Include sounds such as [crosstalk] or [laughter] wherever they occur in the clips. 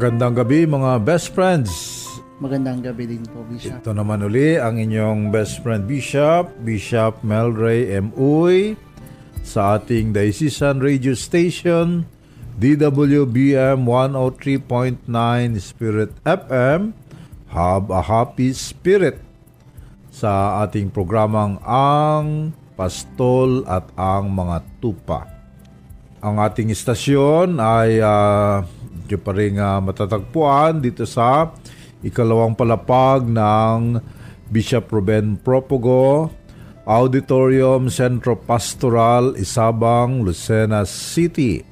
Magandang gabi mga best friends. Magandang gabi din po, Bishop. Ito naman uli ang inyong best friend Bishop, Bishop Melray M. Uy, sa ating Diocesan Radio Station, DWBM 103.9 Spirit FM, Have a Happy Spirit, sa ating programang Ang Pastol at Ang Mga Tupa. Ang ating istasyon ay uh, pa rin uh, matatagpuan dito sa ikalawang palapag ng Bishop Ruben Propogo, Auditorium Centro Pastoral, Isabang, Lucena City.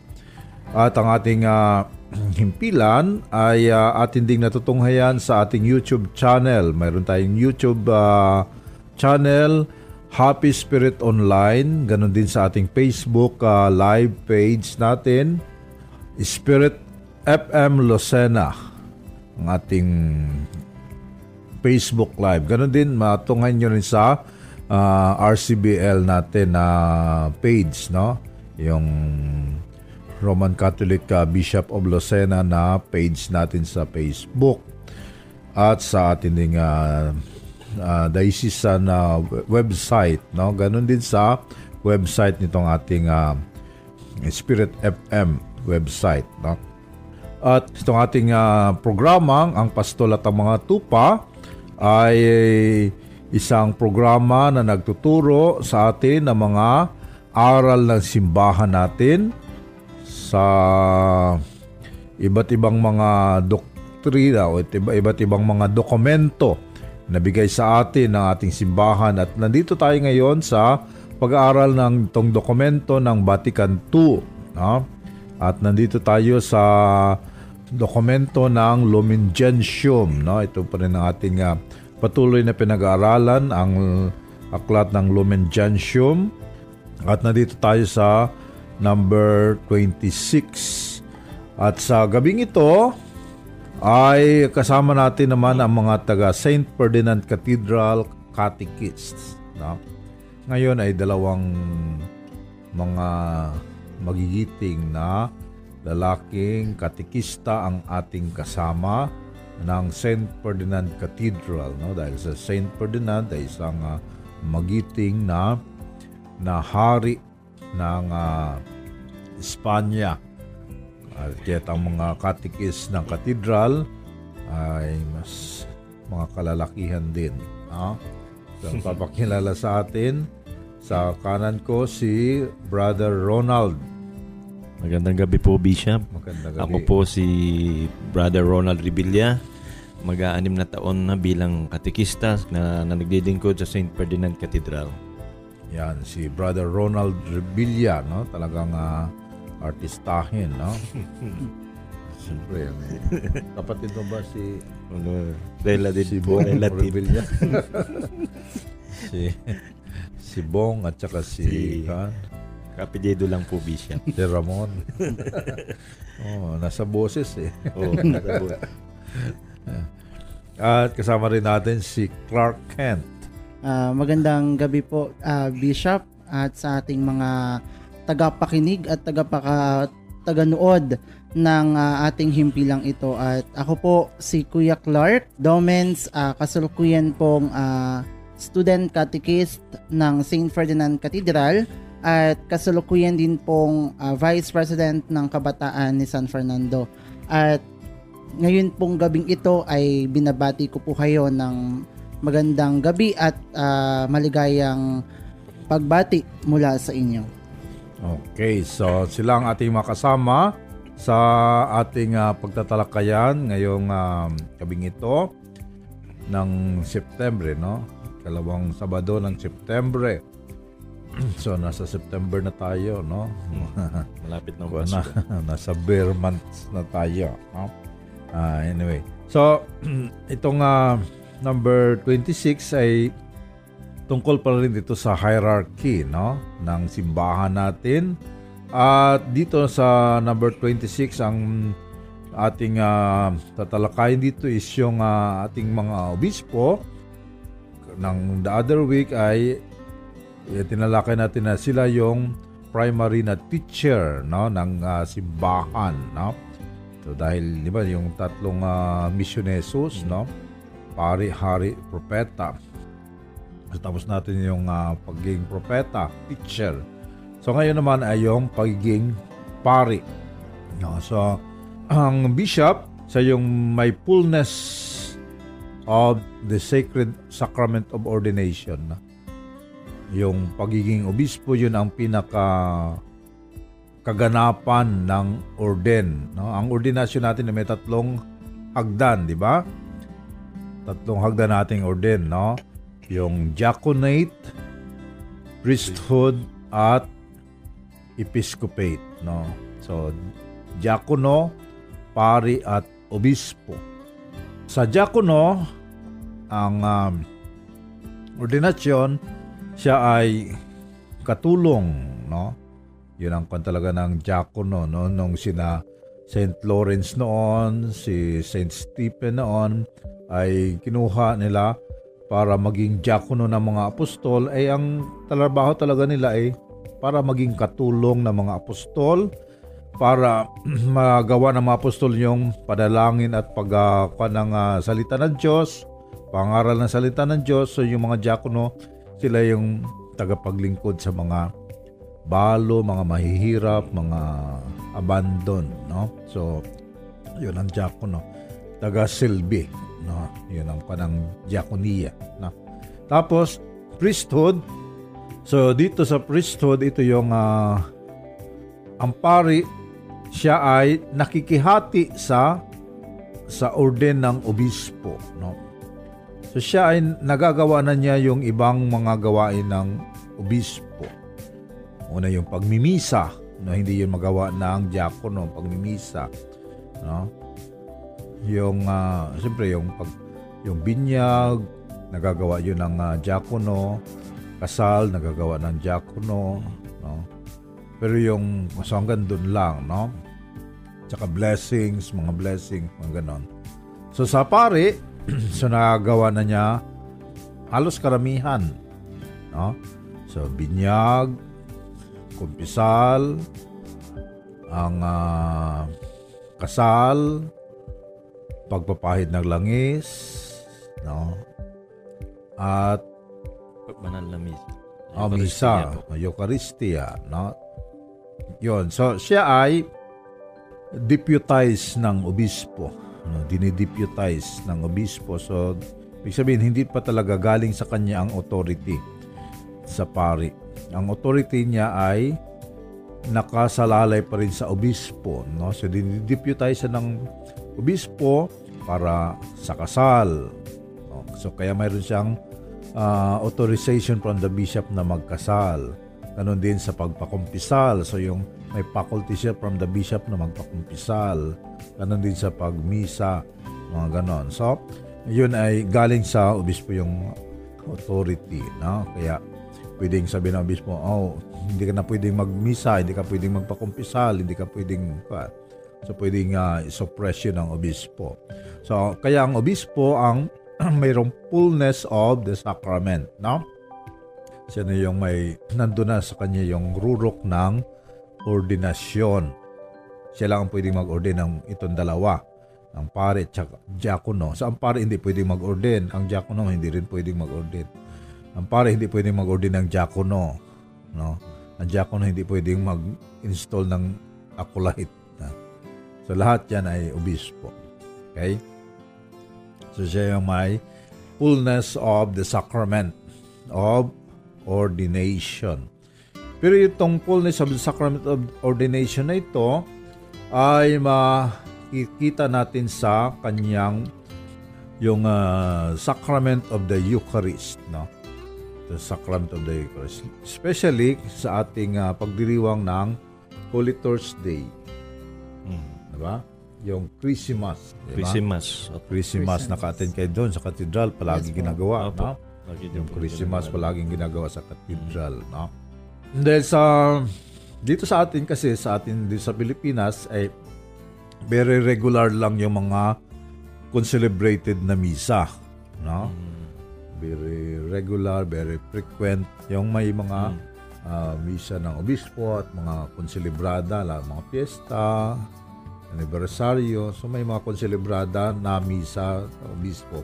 At ang ating uh, [clears throat] himpilan ay uh, atin ding natutunghayan sa ating YouTube channel. Mayroon tayong YouTube uh, channel, Happy Spirit Online. Ganon din sa ating Facebook uh, live page natin, Spirit FM Lucena ang ating Facebook Live. Ganon din, matunghan nyo rin sa uh, ah, RCBL natin na uh, page, no? Yung Roman Catholic uh, Bishop of Lucena na page natin sa Facebook at sa ating ding uh, uh, diocesan uh, website no ganun din sa website nitong ating uh, Spirit FM website no at itong ating uh, programang Ang Pastol at ang Mga Tupa ay isang programa na nagtuturo sa atin ng mga aral ng simbahan natin sa iba't ibang mga doktrina o iba, iba't ibang mga dokumento na bigay sa atin ng ating simbahan at nandito tayo ngayon sa pag-aaral ng itong dokumento ng Vatican II. No? At nandito tayo sa dokumento ng Lumen Gentium. No? Ito pa rin ang ating uh, patuloy na pinag-aaralan, ang aklat ng Lumen Gentium. At nandito tayo sa number 26. At sa gabing ito, ay kasama natin naman ang mga taga St. Ferdinand Cathedral Catechists. No? Ngayon ay dalawang mga magigiting na lalaking katikista ang ating kasama ng St. Ferdinand Cathedral no dahil sa St. Ferdinand ay isang uh, magiting na na hari ng uh, Espanya at kaya ang mga katikis ng katedral ay mas mga kalalakihan din no? so, papakilala sa atin sa kanan ko si Brother Ronald Magandang gabi po, Bishop. Magandang gabi. Ako po si Brother Ronald Ribilla. Mag-aanim na taon na bilang katikista na, na nagdilingkod sa St. Ferdinand Cathedral. Yan, si Brother Ronald Ribilla, no? Talagang uh, artistahin, no? [laughs] Siyempre, ano, kapatid mo ba si... Ano, relative [laughs] si Bong. Ribilla? si, si Bong at saka si... si ha? Kapilyedo lang po, Bishop. [laughs] Si Ramon. [laughs] oh, nasa boses eh. Oo, oh, nasa boses. [laughs] At kasama rin natin si Clark Kent. Uh, magandang gabi po, uh, Bishop, at sa ating mga tagapakinig at tagapaka taganood ng uh, ating himpilang ito. At ako po si Kuya Clark Domens, uh, kasalukuyan pong uh, student catechist ng St. Ferdinand Cathedral at kasalukuyan din pong uh, Vice President ng Kabataan ni San Fernando. At ngayon pong gabing ito ay binabati ko po kayo ng magandang gabi at uh, maligayang pagbati mula sa inyo. Okay, so sila ang ating makasama sa ating uh, pagtatalakayan ngayong uh, gabing ito ng September, no? Kalawang Sabado ng September [clears throat] so nasa September na tayo, no? [laughs] Malapit na ba na, nasa bear months na tayo, no? Uh, anyway, so [clears throat] itong uh, number 26 ay tungkol pa rin dito sa hierarchy, no? ng simbahan natin. At dito sa number 26 ang ating uh, tatalakayin dito is yung uh, ating mga obispo ng the other week ay eh, tinalakay natin na sila yung primary na teacher no ng uh, simbahan no So dahil di ba yung tatlong uh, misyonesos, no? Pari, hari, propeta. So, tapos natin yung uh, pagiging propeta, teacher. So ngayon naman ay yung pagiging pari. No? So ang bishop sa yung may fullness of the sacred sacrament of ordination. Yung pagiging obispo yun ang pinaka kaganapan ng orden. No? Ang ordinasyon natin ay may tatlong hagdan, di ba? Tatlong hagdan nating orden, no? Yung diaconate, priesthood, at episcopate, no? So, diakono, pari, at obispo. Sa diakono, ang um, ordinasyon, siya ay katulong, no? Yun ang kwan talaga ng diakono, no? Nung sina St. Lawrence noon, si St. Stephen noon, ay kinuha nila para maging diakono ng mga apostol, ay ang trabaho talaga nila ay para maging katulong ng mga apostol, para [clears throat] magawa ng mga apostol yung padalangin at pagkuha ng uh, salita ng Diyos, pangaral ng salita ng Diyos. So yung mga diakono, sila yung tagapaglingkod sa mga balo, mga mahihirap, mga abandon, no? So, yun ang diakono. Taga silbi, no? Yun ang panang diakonia, no? Tapos, priesthood. So, dito sa priesthood, ito yung uh, ang pari, siya ay nakikihati sa sa orden ng obispo, no? So siya ay nagagawa na niya yung ibang mga gawain ng obispo. Una yung pagmimisa, no, hindi yun magawa ng diakono, pagmimisa, no? Yung uh, siyempre yung pag yung binyag, nagagawa yun ng uh, diakono, kasal nagagawa ng diakono, no? Pero yung so hanggang doon lang, no? Tsaka blessings, mga blessings, mga ganon. So sa pare, so nagagawa na niya halos karamihan, no? So binyag, kumpisal, ang uh, kasal, pagpapahid ng langis, no? At banal na misa. Oh, misa, Eucharistia, no? Yon. So siya ay deputize ng obispo. No, dinideputize ng obispo. So, ibig sabihin, hindi pa talaga galing sa kanya ang authority sa pari. Ang authority niya ay nakasalalay pa rin sa obispo. No? So, dinideputize ng obispo para sa kasal. No? So, kaya mayroon siyang uh, authorization from the bishop na magkasal. Ganon din sa pagpakumpisal. So, yung may faculty siya from the bishop na magpakumpisal. Ganon din sa pagmisa, mga ganon. So, yun ay galing sa obispo yung authority. No? Kaya, pwedeng sabihin ng obispo, oh, hindi ka na pwedeng magmisa, hindi ka pwedeng magpakumpisal, hindi ka pwedeng, pa. so pwedeng uh, suppress yun ng obispo. So, kaya ang obispo ang [clears throat] mayroong fullness of the sacrament, no? Siya na yung may, nandun na sa kanya yung rurok ng ordinasyon. Siya lang ang pwedeng mag-ordain ng itong dalawa, ang pare at diakono. So, ang pare hindi pwedeng mag-ordain, ang diakono hindi rin pwedeng mag-ordain. Ang pare hindi pwedeng mag-ordain ng diakono, no? Ang diakono hindi pwedeng mag-install ng. Na. So, lahat yan ay obispo. Okay? So, siya yung may fullness of the sacrament of ordination. Pero itong fullness of the sacrament of ordination na ito ay makikita natin sa kanyang yung uh, sacrament of the Eucharist, no? The sacrament of the Eucharist. Especially sa ating uh, pagdiriwang ng Holy Thursday. Hmm, diba? Yung Christmas. Diba? Christmas. Christmas. Christmas. Naka-attend kayo doon sa cathedral. Palagi yes, ginagawa. No? Yung Christmas palaging ginagawa sa cathedral. No? Dahil sa dito sa atin kasi sa atin dito sa Pilipinas ay very regular lang yung mga concelebrated na misa, no? Mm. Very regular, very frequent yung may mga mm. uh, misa ng obispo at mga konselebrada, la, mga piyesta, anibersaryo. So may mga konselebrada na misa sa obispo.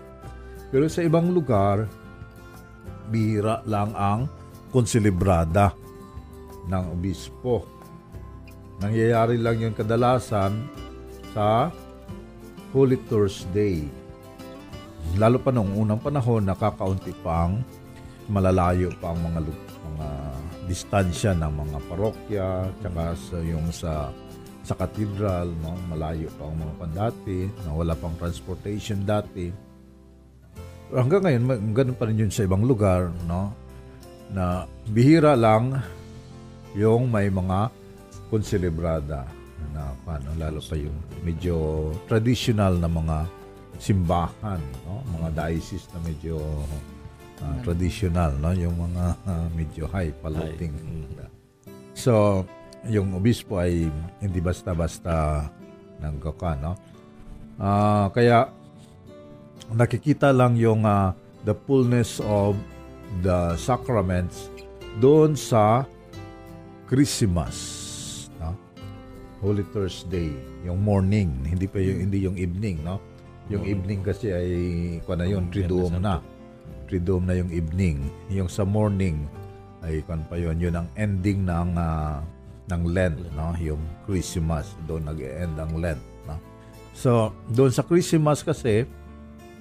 Pero sa ibang lugar, bihira lang ang konselebrada ng obispo. Nangyayari lang yun kadalasan sa Holy Thursday. Lalo pa noong unang panahon, nakakaunti pang malalayo pa ang mga mga distansya ng mga parokya, tsaka sa yung sa sa katedral, no, malayo pa ang mga pandati, na wala pang transportation dati. Hanggang ngayon, ganun pa rin yun sa ibang lugar, no, na bihira lang yung may mga konselebrada na ano, lalo pa yung medyo traditional na mga simbahan, no, mga diocese na medyo ah, traditional, no, yung mga ah, medyo high paluting. So, yung obispo ay hindi basta-basta ng kaka, no? Ah, kaya nakikita lang yung ah, the fullness of the sacraments doon sa Christmas, no? Holy Thursday, yung morning, hindi pa yung hindi yung evening, no? Yung evening kasi ay kuan na yun, triduum na. Triduum na yung evening. Yung sa morning ay kuan pa yun, yun ang ending ng ah, ng Lent, no? Yung Christmas, doon nag-end ang Lent, no? So, doon sa Christmas kasi,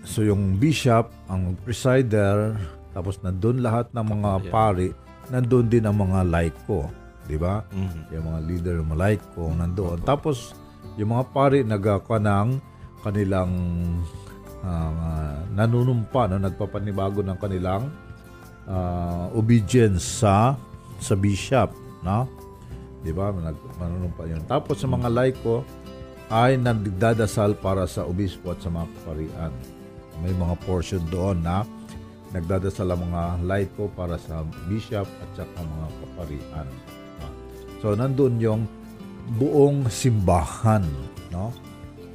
so yung bishop, ang presider, tapos nandun lahat ng mga Yeah. pari, nandun din ang mga laiko, di ba? Mhm. Yung mga leader ng laiko nandoon. Tapos, yung mga pari nagkaka ng kanilang ah, nanunumpa, no? nagpapanibago ng kanilang ah, obedience sa sa bishop, no? 'Di ba? Nag manunumpa 'yun. Tapos sa mga laiko ay nagdadasal para sa obispo at sa mga kaparian. May mga portion doon na nagdadasal ang mga laiko para sa bishop at saka mga kaparian. So nandun yung buong simbahan, no?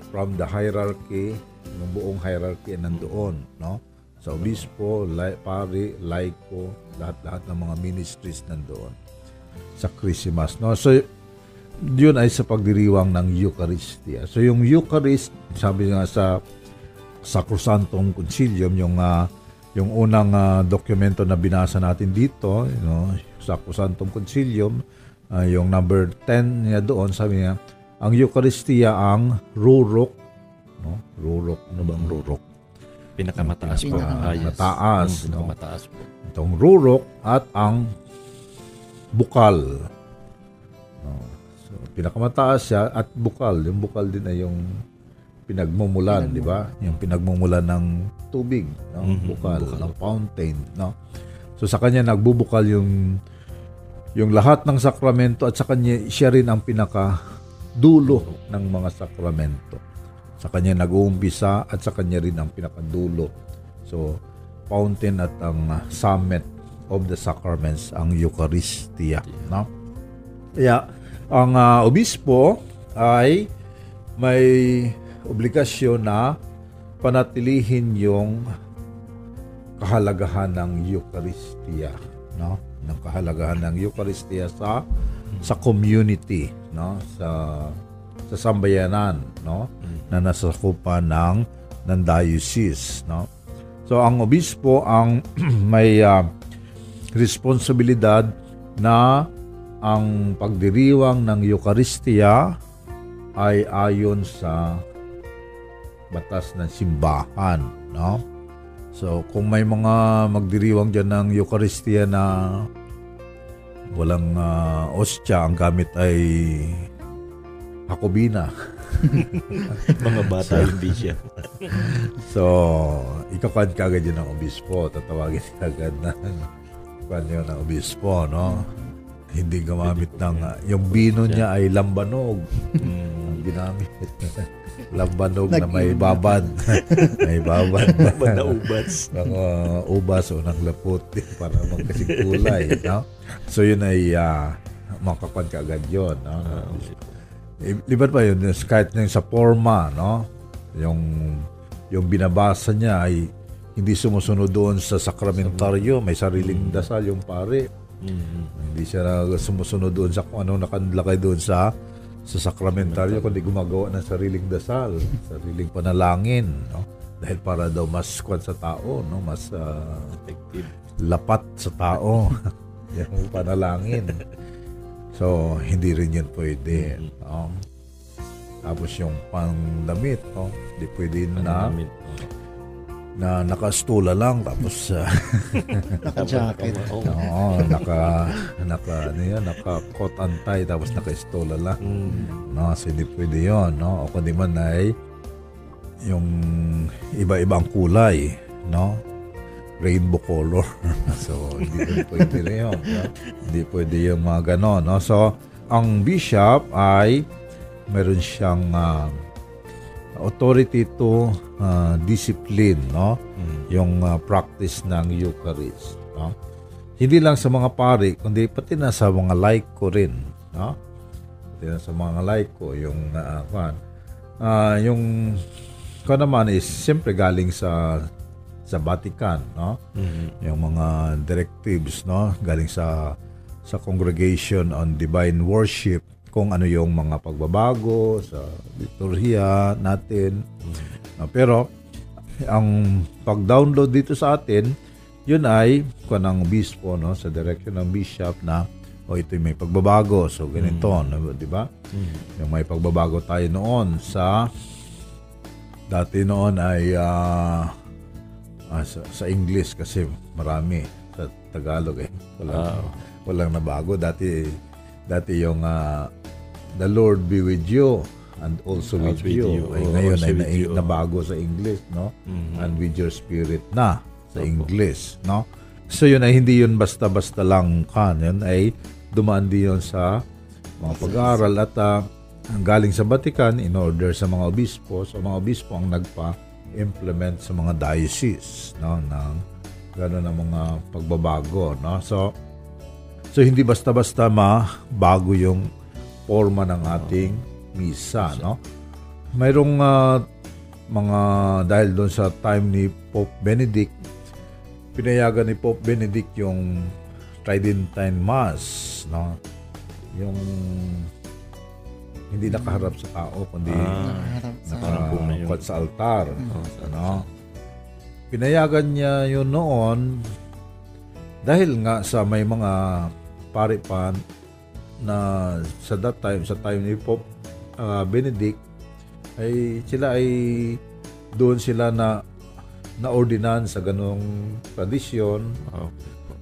From the hierarchy, yung buong hierarchy nandoon, no? Sa obispo, lay, pari, laiko, lahat-lahat ng mga ministries nandoon sa Christmas, no? So yun ay sa pagdiriwang ng Eucharistia. So yung Eucharist, sabi nga sa Sacrosantong Concilium, yung ah, yung unang ah, dokumento na binasa natin dito, you know, Sacrosantong Concilium, ah, yung number 10 niya doon, sabi niya, ang Eucharistia ang rurok, no? Rurok, ano ba ang rurok? Pinakamataas po. Pinakamataas. Yes. Mataas, Mm, no? Pinakamataas po. Itong rurok at ang bukal. No. So, pinakamataas siya at bukal. Yung bukal din ay yung pinagmumulan, di ba? Yung pinagmumulan ng tubig, no? Mhm, bukal, bukal. ng fountain, no? So sa kanya nagbubukal yung yung lahat ng sakramento at sa kanya siya rin ang pinaka dulo ng mga sakramento. Sa kanya nag-uumpisa at sa kanya rin ang pinakadulo. So fountain at ang uh, summit of the sacraments ang Eucharistia, no? Kaya ang uh, obispo ay may obligasyon na panatilihin yung kahalagahan ng Eucharistia, no? Ng kahalagahan ng Eucharistia sa sa community, no? Sa sa sambayanan, no? Na nasakupan ng ng diocese, no? So ang obispo ang [clears throat] may ah, responsibilidad na ang pagdiriwang ng Eucharistia ay ayon sa batas ng simbahan, no? So, kung may mga magdiriwang dyan ng Eucharistia na walang ah, ostya, ang gamit ay hakobina. [laughs] Mga bata yung bisya. So, [laughs] ikakuan ka agad yun ng obispo. Tatawagin ka agad na kuan yun ng obispo, no? Hindi gumamit ng... ah, yung bino niya ay lambanog. Ang ginamit. [laughs] lambanog na may babad. [laughs] may babad. Ba't na ubas? ng uh, ubas o ng lapot para magkasing kulay. no? So, yun ay uh, makakuan ka agad yun. No? I- Libat pa yun, kahit yung sa forma, no? Yung, yung binabasa niya ay hindi sumusunod doon sa sakramentaryo, may sariling dasal yung pare. Mhm. Hindi siya sumusunod doon sa kung ano nakanlakay doon sa sa sakramentaryo kundi gumagawa ng sariling dasal, sariling panalangin, no? Dahil para daw mas kwan sa tao, no? Mas ah, Effective. lapat sa tao. [laughs] yung panalangin. So, hindi rin yun pwede. No? Tapos yung pangdamit, no? Hindi pwede na, Panamit. Na nakastula lang. Tapos, [laughs] ah, Naka-jacket. Oo. naka, naka, ano yan, naka coat and tie, tapos naka-stula lang. Mm. No, so hindi pwede yun, no? O kundi man ay yung iba-ibang kulay, no? Rainbow color. [laughs] so, hindi pwede rin yun. No? Hindi pwede yung mga ganon, no? So, ang bishop ay meron siyang ah, authority to ah, discipline, no? Mm. Yung ah, practice ng Eucharist, no? Hindi lang sa mga pari, kundi pati na sa mga laiko rin, no? Pati na sa mga laiko, yung uh, ah yung ko naman is siyempre galing sa sa Vatican, no? Mhm. Yung mga directives, no? Galing sa sa Congregation on Divine Worship kung ano yung mga pagbabago sa liturhiya natin. Ah, pero ang pag-download dito sa atin, yun ay kung ng bispo no sa direction ng bishop na o ito may pagbabago. So ganito no, di ba? Yung may pagbabago tayo noon sa dati noon ay ah, ah, sa, sa English kasi marami sa Tagalog eh. Walang, walang nabago. Dati dati yung ah, the Lord be with you and also with, with you, you. ay Oo, ngayon ay na, you. nabago sa English no Mhm. and with your spirit na sa English, no? So yun ay hindi yun basta-basta lang kan, yun ay dumaan din yun sa mga pag-aaral at ah, galing sa Vatican in order sa mga obispo, so mga obispo ang nagpa-implement sa mga diocese, no, ng gano'n ng mga pagbabago, no? So so hindi basta-basta mabago yung forma ng ating misa, no? Mayroong ah, mga dahil doon sa time ni Pope Benedict pinayagan ni Pope Benedict yung Tridentine Mass no? Yung hindi nakaharap sa tao kundi Nakaharap sa Nakaharap nakakuat sa altar Oo, sa- no? Pinayagan niya yun noon dahil nga sa may mga paripan na sa that time sa time ni Pope ah, Benedict ay sila ay doon sila na naordinan sa ganong tradisyon. Oo.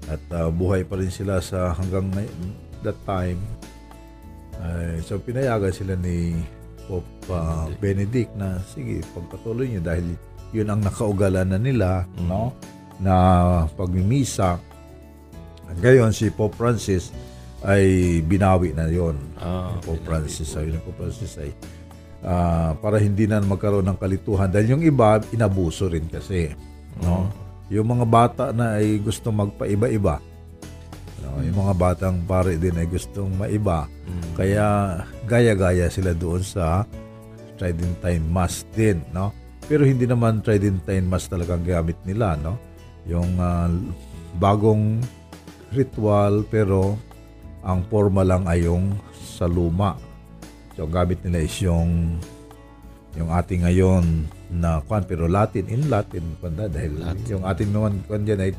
at ah, buhay pa rin sila sa hanggang ngay- that time. Ay so pinayagan sila ni Pope ah, Benedict. Na sige pagpatuloy niyo dahil yun ang nakaugalan na nila no? Na pagmimisa ngayon si Pope Francis ay binawi na yon Ah, Pope Francis sabi ng Pope Francis ay ah, para hindi na magkaroon ng kalituhan. Dahil yung iba inabuso rin kasi no? Yung mga bata na ay gusto magpaiba-iba no? yung mga batang pare din ay gustong maiba. Kaya gaya-gaya sila doon sa Tridentine Mass din no? Pero hindi naman Tridentine Mass talagang gamit nila no? Yung ah, bagong ritual pero ang forma lang ay yung sa luma. So ang gamit nila is yung yung ating ngayon na kwan pero Latin in Latin panda dahil yung ating naman kwan dyan ay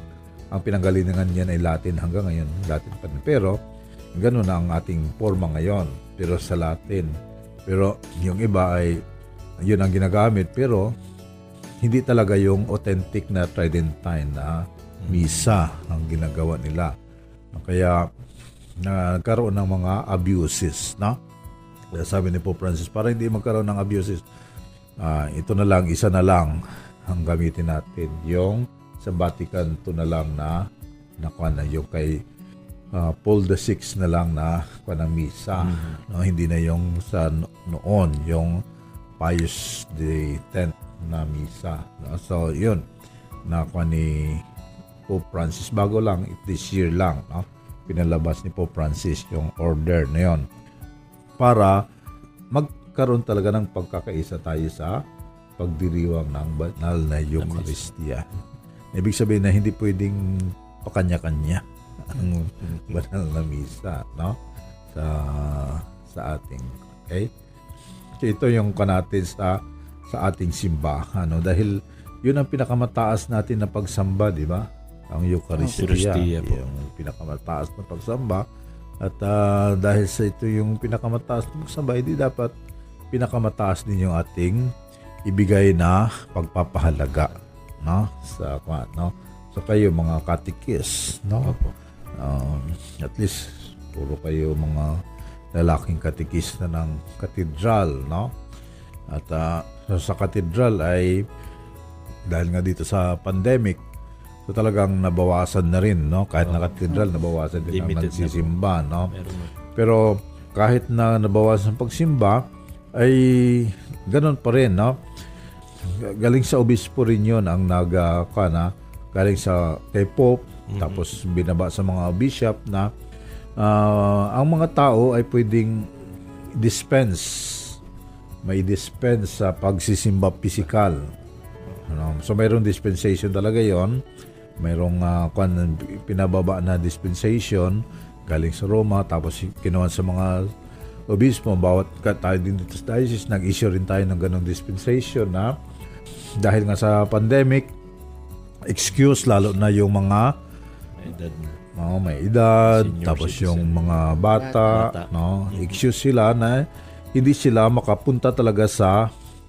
ang pinanggalingan niyan ay Latin hanggang ngayon Latin pa pero ganun na ang ating forma ngayon pero sa Latin. Pero yung iba ay yun ang ginagamit pero hindi talaga yung authentic na Tridentine na misa ang ginagawa nila kaya nagkaroon ng mga abuses no kaya sabi ni Pope Francis para hindi magkaroon ng abuses Ah, ito na lang, isa na lang ang gamitin natin. Yung sa Vatican, ito na lang na nakuha na yung kay ah, Paul the Sixth na lang na kuha ng misa. No, hindi na yung sa no- noon, yung Pius the Tenth na misa. No? So, yun, nakuha ni Pope Francis. Bago lang, this year lang, no? pinalabas ni Pope Francis yung order na yun para magkaroon talaga ng pagkakaisa tayo sa pagdiriwang ng banal na Eucharistia. Ibig sabihin na hindi pwedeng pakanya-kanya [laughs] ang banal na misa, no? Sa sa ating Okay? So ito yung kanatin sa sa ating simbahan no dahil yun ang pinakamataas natin na pagsamba, di ba? Ang Eucharistia, Eucharistia po. yung pinakamataas na pagsamba. At ah, dahil sa ito yung pinakamataas na pagsamba, hindi dapat pinakamataas din yung ating ibigay na pagpapahalaga no sa kwa- no so kayo mga katikis no Opo. Um, at least puro kayo mga lalaking katikista ng katedral, no? At so sa katedral ay dahil nga dito sa pandemic, so talagang nabawasan na rin, no? Kahit na katedral, nabawasan din ang Limited na nagsisimba, no? Pero kahit na nabawasan ang pagsimba, ay ganun pa rin, no? Galing sa obispo rin yun ang nag, uh, na, galing sa kay Pope, tapos binaba sa mga bishop na ah, ang mga tao ay pwedeng dispense, may dispense sa pagsisimba physical. Ano, so mayroong dispensation talaga yon mayroong uh, pinababa na dispensation galing sa Roma tapos kinuha sa mga obispo bawat ka tayo din dito sa diocese nag-issue rin tayo ng ganong dispensation na dahil nga sa pandemic excuse lalo na yung mga May edad na. mga may edad Senior tapos citizen. yung mga bata, Bata. no excuse sila na hindi sila makapunta talaga sa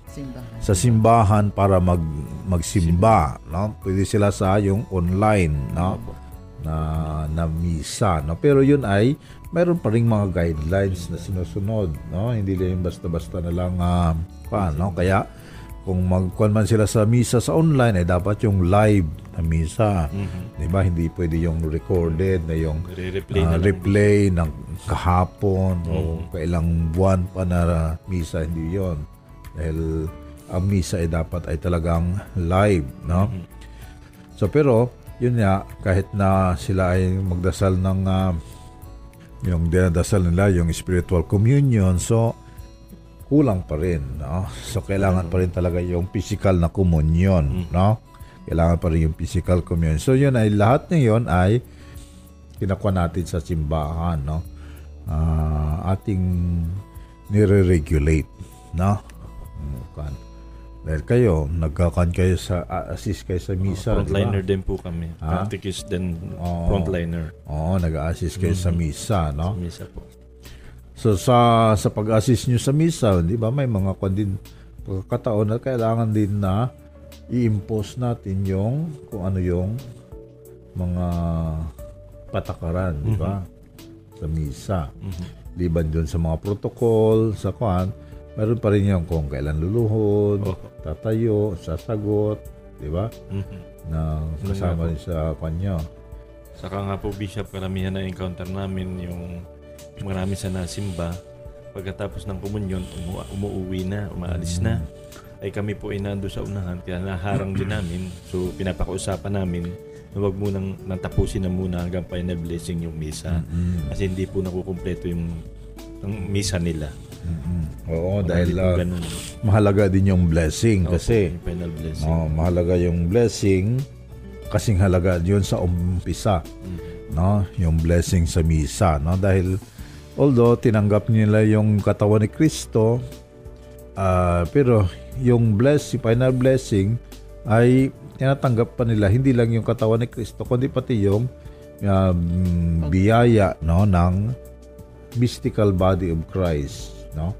Simbahan. sa simbahan para mag magsimba no? Pwede sila sa yung online no? Na na misa no? Pero yun ay mayroon pa ring mga guidelines na sinusunod no? Hindi lang basta-basta na lang ah, pa no? Kaya kung magkuan man sila sa misa sa online ay dapat yung live na misa. Mhm. di ba? Hindi pwede yung recorded na yung Re-replay ah, na lang. replay ng kahapon o Mhm. kailang buwan pa na misa. Hindi yon dahil ang misa ay dapat ay talagang live no? So pero yun nga kahit na sila ay magdasal ng ah, yung dinadasal nila yung spiritual communion so kulang pa rin no? So kailangan pa rin talaga yung physical na communion no? Kailangan pa rin yung physical communion. So yun ay lahat ng yun ay kinakuha natin sa simbahan no? Ah, ating nire-regulate no kan dahil kayo nagkakan kayo sa ah, assist kayo sa misa ba? Frontliner din po kami. Ha? Practicus din Oo. frontliner. Oo, nag-assist kayo sa misa, no? Sa misa po. So sa sa pag-assist nyo sa misa, di ba may mga kwan din pagkakataon na kailangan din na i-impose natin yung kung ano yung mga patakaran, di ba? Sa misa. Mhm. Liban doon sa mga protocol, sa kwan, meron pa rin yung kung kailan luluhod, Oo. tatayo, sasagot, di ba? Mhm. Na kasama rin sa kanya. Saka nga po, Bishop, karamihan na encounter namin yung marami sa nasimba. Pagkatapos ng komunyon, umu- umuwi na, umaalis na. Ay kami po ay nando sa unahan, kaya naharang din namin. So, pinapakausapan namin na huwag munang natapusin na muna hanggang final blessing yung misa. Kasi hindi po nakukumpleto yung, yung misa nila. Mm-mm. Oo, Hindi dahil ah, ganun. mahalaga din yung blessing Opo, kasi yung final blessing. oh, mahalaga yung blessing kasing halaga yun sa umpisa Mhm. no yung blessing sa misa no dahil although tinanggap nila yung katawan ni Kristo ah, pero yung blessing final blessing ay tinatanggap pa nila hindi lang yung katawan ni Kristo kundi pati yung um, biyaya no ng mystical body of Christ no?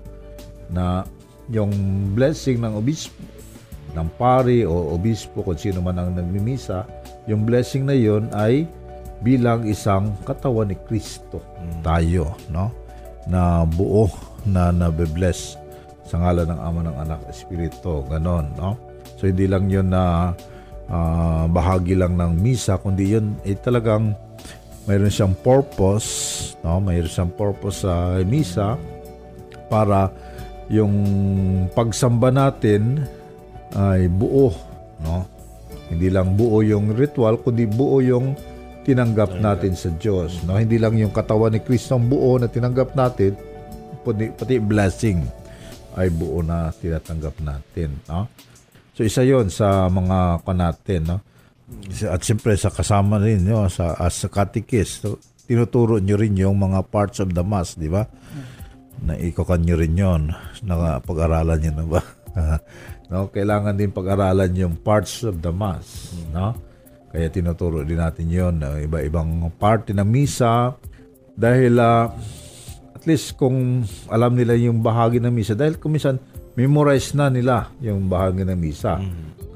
Na yung blessing ng obispo ng pari o obispo kung sino man ang nagmimisa yung blessing na yon ay bilang isang katawan ni Kristo tayo no? Na buo na nabe-bless sa ngalan ng Ama ng Anak Espiritu ganon no? So hindi lang yon na ah, bahagi lang ng misa kundi yun ay talagang mayroon siyang purpose no? Mayroon siyang purpose sa misa para yung pagsamba natin ay buo no? Hindi lang buo yung ritual kundi buo yung tinanggap natin sa Diyos no? Hindi lang yung katawan ni Kristo ang buo na tinanggap natin pati, pati blessing ay buo na tinatanggap natin no? So isa yon sa mga kanatin no at siyempre sa kasama rin no sa as catechist so, tinuturo nyo rin yung mga parts of the mass di ba? Naikokan nyo rin yon nakapag-aralan nyo na ba? [laughs] No kailangan din pag-aralan yung parts of the mass no? Kaya tinuturo din natin yon na iba-ibang parte ng misa dahil ah, at least kung alam nila yung bahagi ng misa dahil kumisan memorize na nila yung bahagi ng misa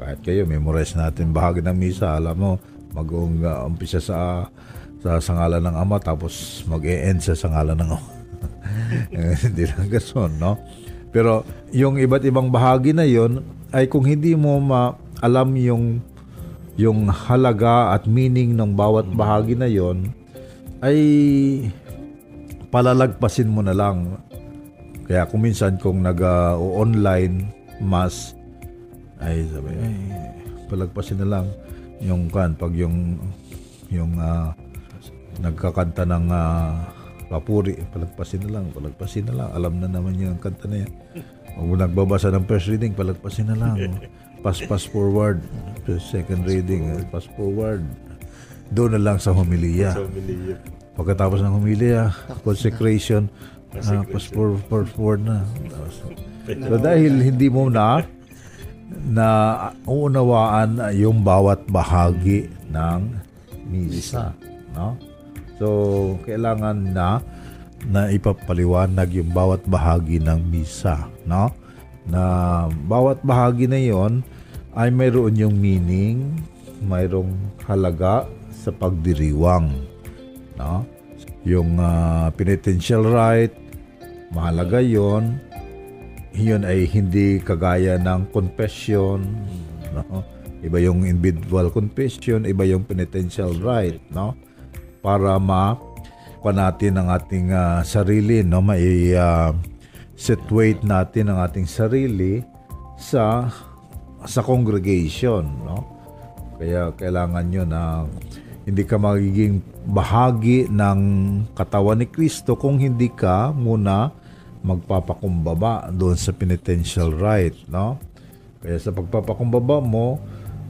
kahit kayo memorize natin bahagi ng misa alam mo mag-umpisa sa sa sangalan ng ama tapos mag-e-end sa sangalan ng [laughs] Eh, hindi lang gason, no? Pero yung iba't ibang bahagi na yon ay kung hindi mo ma alam yung yung halaga at meaning ng bawat bahagi na yon ay palalagpasin mo na lang. Kaya kung minsan kung nag-online mass ay sabi ay palagpasin na lang yung kan pag yung yung ah, nagkakanta ng ah, papuri palagpasin na lang palagpasin na lang. Alam na naman yung kanta na yan. O nagbabasa ng first reading palagpasin na lang. Pass pass forward second reading pass forward. Doon na lang sa homilya. So, Millie, pagkatapos ng homilya consecration. Ah, pass for- for- forward na. [laughs] So dahil hindi mo na na uunawaan yung bawat bahagi ng misa no? So kailangan na na ipapaliwanag yung bawat bahagi ng misa no? Na bawat bahagi na yon ay mayroon yung meaning mayroong halaga sa pagdiriwang no? Yung ah, penitential rite mahalaga yon yun ay hindi kagaya ng confession no? Iba yung individual confession iba yung penitential rite no? Para ma natin ang ating ah, sarili no? Mai ah, situate natin ang ating sarili sa sa congregation no? Kaya kailangan nyo na hindi ka magiging bahagi ng katawan ni Kristo kung hindi ka muna magpapakumbaba doon sa penitential rite, no? Kaya sa pagpapakumbaba mo,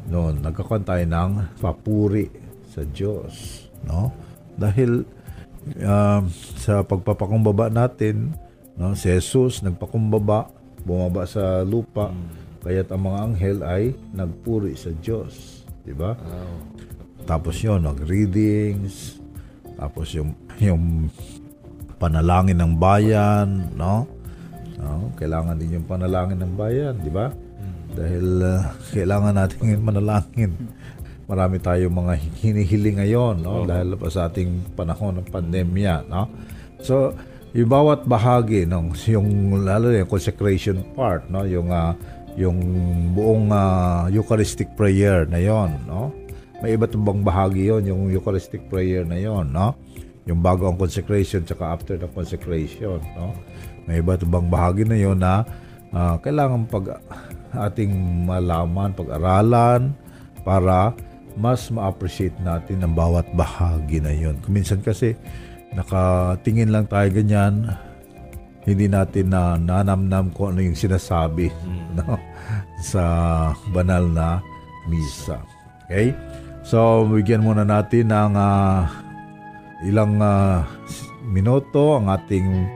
no, nagkakaroon tayo ng papuri sa Diyos, no? Dahil um, sa pagpapakumbaba natin, no, si Jesus nagpakumbaba, bumaba sa lupa, kaya't ang mga anghel ay nagpuri sa Diyos, di ba? Tapos yun, nag-readings, tapos yung, yung panalangin ng bayan, no? no? Kailangan din yung panalangin ng bayan, di ba? Dahil uh, kailangan natin yung manalangin. Marami tayong mga hinihiling ngayon, no? Dahil pa sa ating panahon ng pandemya, no? So, yung bawat bahagi ng yung lalo yung consecration part, no? Yung ah, yung buong ah, Eucharistic prayer na yon, no? May iba't ibang bahagi yon, yung Eucharistic prayer na yon, no? Yung bago ang consecration tsaka after the consecration, no? May iba't ibang bahagi na yon na ah, kailangan pag ating malaman, pag-aralan para mas ma-appreciate natin ang bawat bahagi na yon. Kuminsan kasi nakatingin lang tayo ganyan, hindi natin na nanamnam kung ano yung sinasabi no? sa banal na misa. Okay? So, bigyan muna natin ng ah, ilang s- minuto ang ating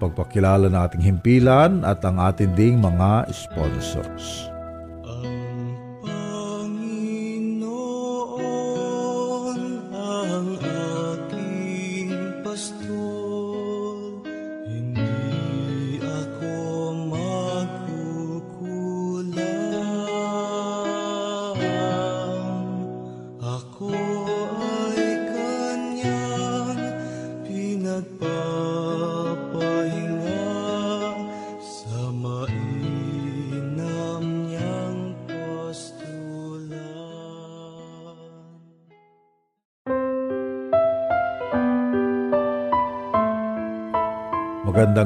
pagpakilala ng ating himpilan at ang ating ding mga sponsors.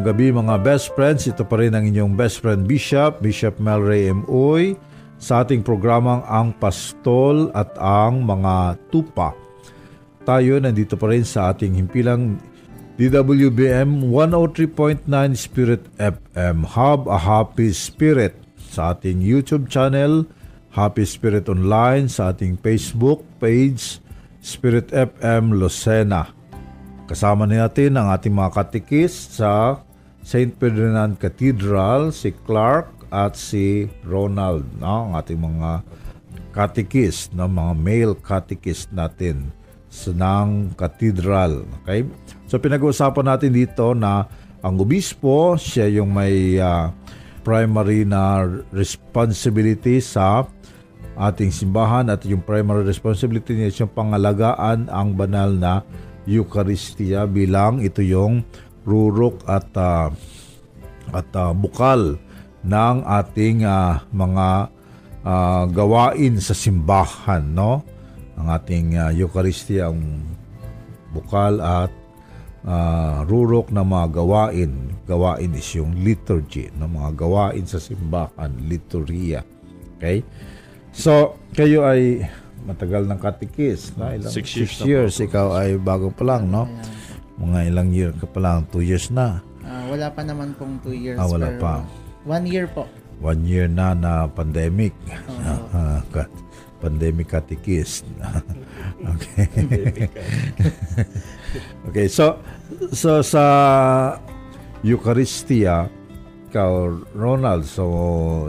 Magandang gabi mga best friends. Ito pa rin ang inyong best friend Bishop, Bishop Melray M. Uy, sa ating programang Ang Pastol at ang Mga Tupa. Tayo nandito pa rin sa ating himpilang DWBM 103.9 Spirit FM Hub a Happy Spirit sa ating YouTube channel Happy Spirit Online sa ating Facebook page Spirit FM Lucena. Kasama natin ang ating mga katikis sa St. Ferdinand Cathedral, si Clark at si Ronald, no? ang ating mga catechist, no? mga male catechist natin sa ng cathedral. Okay? So pinag-uusapan natin dito na ang obispo, siya yung may ah, primary na responsibility sa ating simbahan at yung primary responsibility niya is yung pangalagaan ang banal na Eucharistia bilang ito yung rurok at ah, at ah, bukal ng ating ah, mga ah, gawain sa simbahan no? Ang ating ah, Eucharistia ang bukal at ah, rurok na mga gawain. Gawain is yung liturgy ng mga gawain sa simbahan liturgia okay? So kayo ay matagal ng katikis na ilang Six years na po. years ikaw ay bago pa lang no mga ilang year ka pa lang two years na Ah, wala pa naman pong 2 years. Ah, wala pa. One year po. one year na na pandemic. [laughs] Ah, ka- pandemic katikist. [laughs] okay. [laughs] okay, so so sa Eucharistia, ikaw, Ronald, so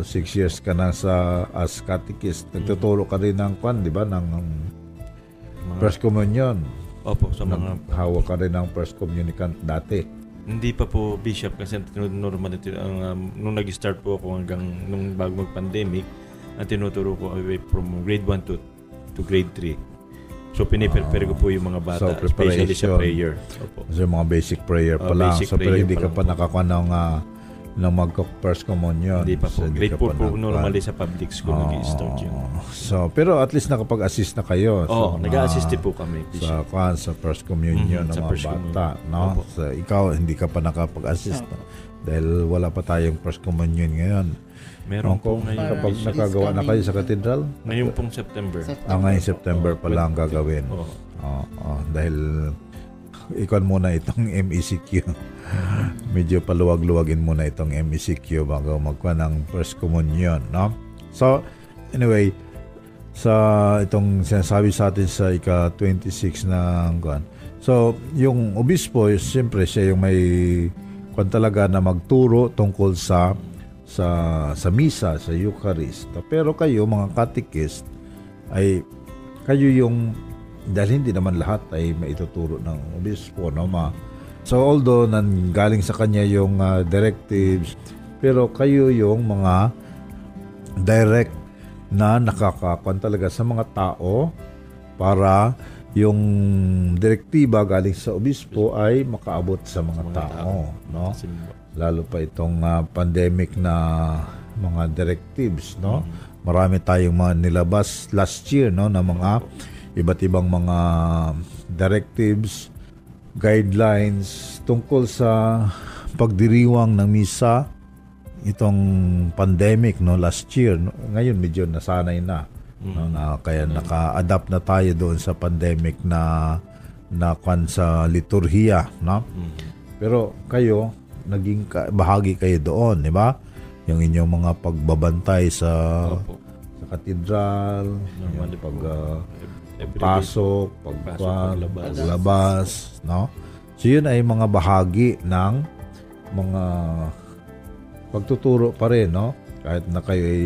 six years ka na sa as catechist. Nagtuturo ka rin ng kwan, di ba? Ng Mga, First Communion. Opo, sa mga... Naghawak ka rin ng First Communicant dati. Hindi pa po bishop kasi normal ang um, nung nag-start po ako hanggang nung bago mag-pandemic, ang tinuturo ko ay from grade 1 to to grade 3. So piniprepare ko po yung mga bata, So, especially sa prayer. Opo. So, yung mga basic prayer pa Oh, lang. So, pero hindi pa ka pa nakakuha ng, uh, ng mag-first communion. Hindi pa po. So, Grade 4 ka pa po nakakuha. normally sa public school nag-start yun. So, pero at least nakapag-assist na kayo. Oo, sa nag-assist po kami, Sa, kwan, sa first communion Mhm, ng sa mga bata. communion. No? Opo. So, ikaw, hindi ka pa nakapag-assist. no? Dahil wala pa tayong first communion ngayon. Meron po Kung ngayon. kapag nakagawa na kayo sa katedral, Ngayon pong September. ah, ngayon September pa lang gagawin. Oo. Oo, dahil ikon muna itong [laughs] MECQ. Medyo paluwag-luwagin muna itong MECQ bago magkuha ng First Communion, no? So, anyway, sa itong sinasabi sa atin sa ika-26 ng kuan. So, yung obispo, siyempre siya yung may kuan talaga na magturo tungkol sa sa sa misa, sa Eucharist. Pero kayo mga catechist ay kayo yung dahil hindi naman lahat ay maituturo ng obispo no ma? So although nanggaling sa kanya yung ah, directives pero kayo yung mga direct na nakakakuan talaga sa mga tao para yung direktiba galing sa obispo ay makaabot sa mga, Mga tao, no? Lalo pa itong ah, pandemic na mga directives no? Marami tayong mga nilabas last year no na mga iba't ibang mga directives guidelines tungkol sa pagdiriwang ng misa itong pandemic no last year no? ngayon medyo nasanay na no, na kaya naka-adapt na tayo doon sa pandemic na na kwan sa liturhiya no Mhm. pero kayo, naging ka- bahagi kayo doon, di ba? Yung inyong mga pagbabantay sa Opo. sa katedral, yung pag Every pasok, Pagpasok, paglabas. paglabas, no? So yun ay mga bahagi ng mga pagtuturo pa rin, no? Kahit na kayo ay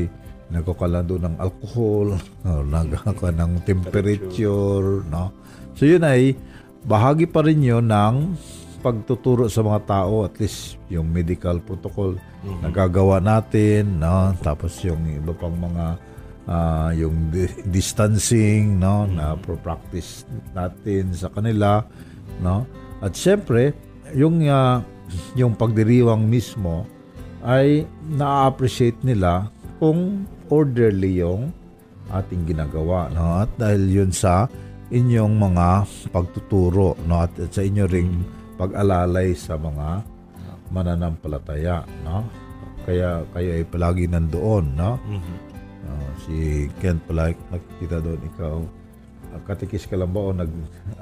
nagkukalando ng alcohol, [laughs] o nagkaka ng temperature, no? So yun ay bahagi pa rin yun ng pagtuturo sa mga tao, at least yung medical protocol Mhm. nagagawa natin, no? Tapos yung iba pang mga ah, yung di- distancing, no, na pro-practice natin sa kanila, no? At syempre, yung ah, yung pagdiriwang mismo ay na-appreciate nila kung orderly yung ating ginagawa, no? At dahil yun sa inyong mga pagtuturo, no? At, at sa inyo ring pag-alalay sa mga mananampalataya, no? Kaya kayo ay palagi nandoon, no? Mhm. Si Kent pala nakikita doon ikaw. Uh, katikis ka lang ba o nag